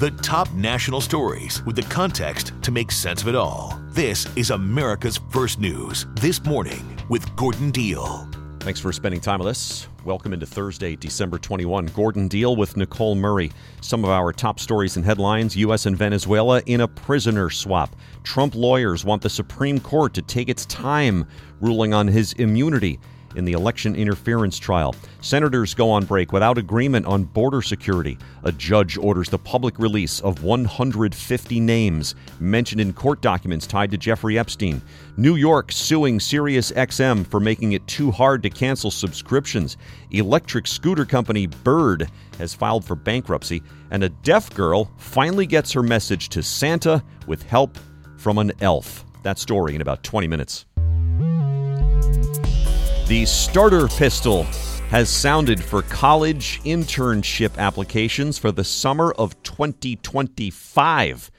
The top national stories with the context to make sense of it all. This is America's First News This Morning with Gordon Deal. Thanks for spending time with us. Welcome into Thursday, December 21. Gordon Deal with Nicole Murray. Some of our top stories and headlines U.S. and Venezuela in a prisoner swap. Trump lawyers want the Supreme Court to take its time ruling on his immunity in the election interference trial. Senators go on break without agreement on border security. A judge orders the public release of 150 names mentioned in court documents tied to Jeffrey Epstein. New York suing SiriusXM for making it too hard to cancel subscriptions. Electric scooter company Bird has filed for bankruptcy. And a deaf girl finally gets her message to Santa with help from an elf. That story in about 20 minutes. The starter pistol has sounded for college internship applications for the summer of 2025.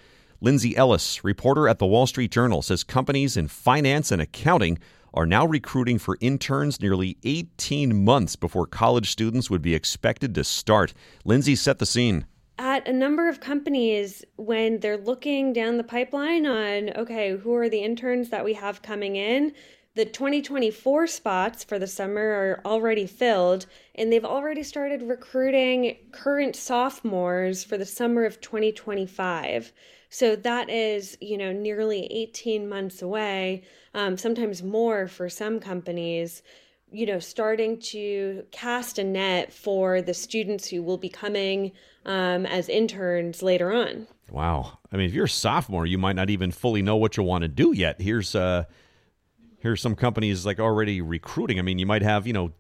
Lindsey Ellis, reporter at the Wall Street Journal, says companies in finance and accounting are now recruiting for interns nearly 18 months before college students would be expected to start. Lindsey set the scene at a number of companies when they're looking down the pipeline on okay who are the interns that we have coming in the 2024 spots for the summer are already filled, and they've already started recruiting current sophomores for the summer of 2025. So that is, you know, nearly 18 months away, um, sometimes more for some companies you know, starting to cast a net for the students who will be coming um, as interns later on. Wow. I mean, if you're a sophomore, you might not even fully know what you want to do yet. Here's uh, here's some companies like already recruiting. I mean, you might have, you know,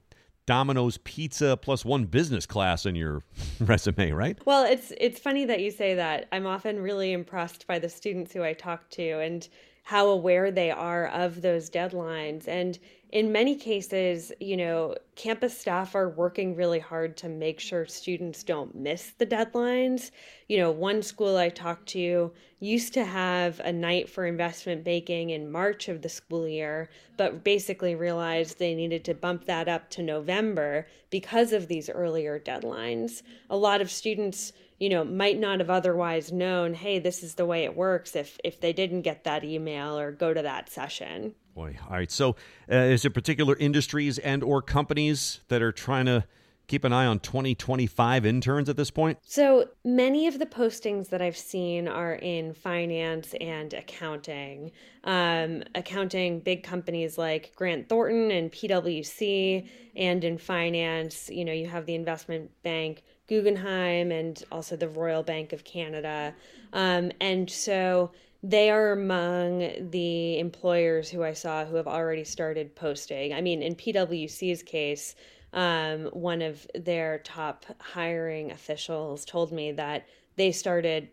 Domino's Pizza plus one business class in your resume, right? Well, it's it's funny that you say that. I'm often really impressed by the students who I talk to and how aware they are of those deadlines. And in many cases, you know, campus staff are working really hard to make sure students don't miss the deadlines. You know, one school I talked to used to have a night for investment banking in March of the school year, but basically realized they needed to bump that up to November because of these earlier deadlines. A lot of students you know might not have otherwise known hey this is the way it works if if they didn't get that email or go to that session. Boy all right. So uh, is there particular industries and or companies that are trying to keep an eye on 2025 interns at this point? So many of the postings that I've seen are in finance and accounting. Um, accounting, big companies like Grant Thornton and PwC, and in finance, you know, you have the investment bank Guggenheim and also the Royal Bank of Canada. Um, and so they are among the employers who I saw who have already started posting. I mean, in PwC's case, um, one of their top hiring officials told me that they started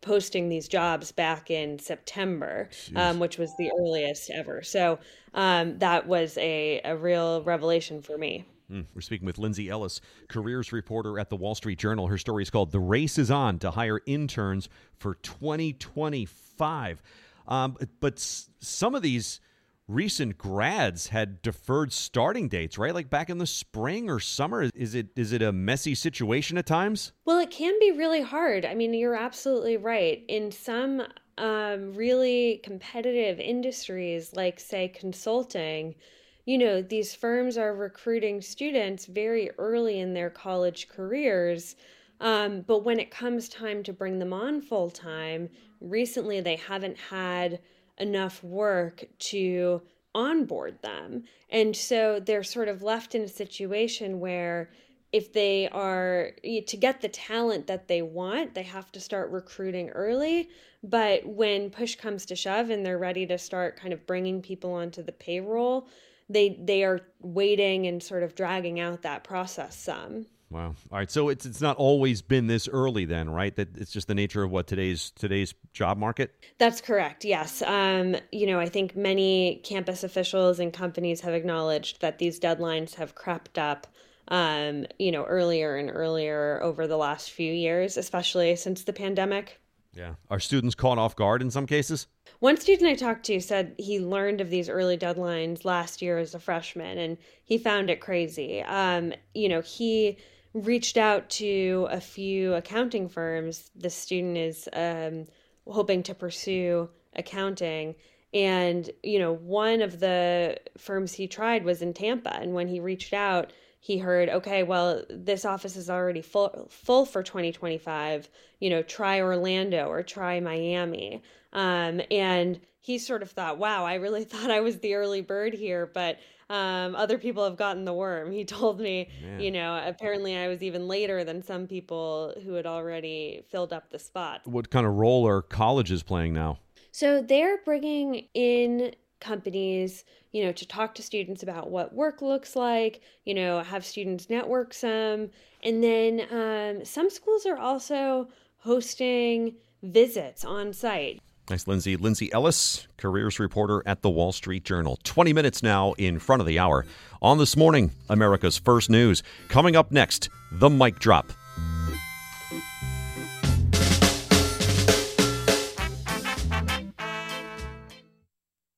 posting these jobs back in September, um, which was the earliest ever. So um, that was a, a real revelation for me. Mm, we're speaking with Lindsey Ellis, careers reporter at the Wall Street Journal. Her story is called The Race is On to Hire Interns for 2025. Um, but some of these recent grads had deferred starting dates, right? Like back in the spring or summer. Is it is it a messy situation at times? Well, it can be really hard. I mean, you're absolutely right. In some um, really competitive industries, like say consulting, you know, these firms are recruiting students very early in their college careers. Um, but when it comes time to bring them on full time, recently they haven't had enough work to onboard them. And so they're sort of left in a situation where if they are to get the talent that they want, they have to start recruiting early. But when push comes to shove and they're ready to start kind of bringing people onto the payroll, they they are waiting and sort of dragging out that process some. Wow. All right. So it's it's not always been this early then, right? That it's just the nature of what today's today's job market. That's correct. Yes. Um, you know, I think many campus officials and companies have acknowledged that these deadlines have crept up. Um, you know, earlier and earlier over the last few years, especially since the pandemic. Yeah. Are students caught off guard in some cases? One student I talked to said he learned of these early deadlines last year as a freshman and he found it crazy. Um, you know, he reached out to a few accounting firms. The student is um, hoping to pursue accounting. And, you know, one of the firms he tried was in Tampa. And when he reached out, he heard, okay, well, this office is already full, full for 2025. You know, try Orlando or try Miami. Um, and he sort of thought, wow, I really thought I was the early bird here, but um, other people have gotten the worm. He told me, Man. you know, apparently I was even later than some people who had already filled up the spot. What kind of role are colleges playing now? So they're bringing in companies, you know, to talk to students about what work looks like, you know, have students network some. And then um, some schools are also hosting visits on site. Nice, Lindsey. Lindsey Ellis, careers reporter at the Wall Street Journal. 20 minutes now in front of the hour. On this morning, America's First News. Coming up next, the mic drop.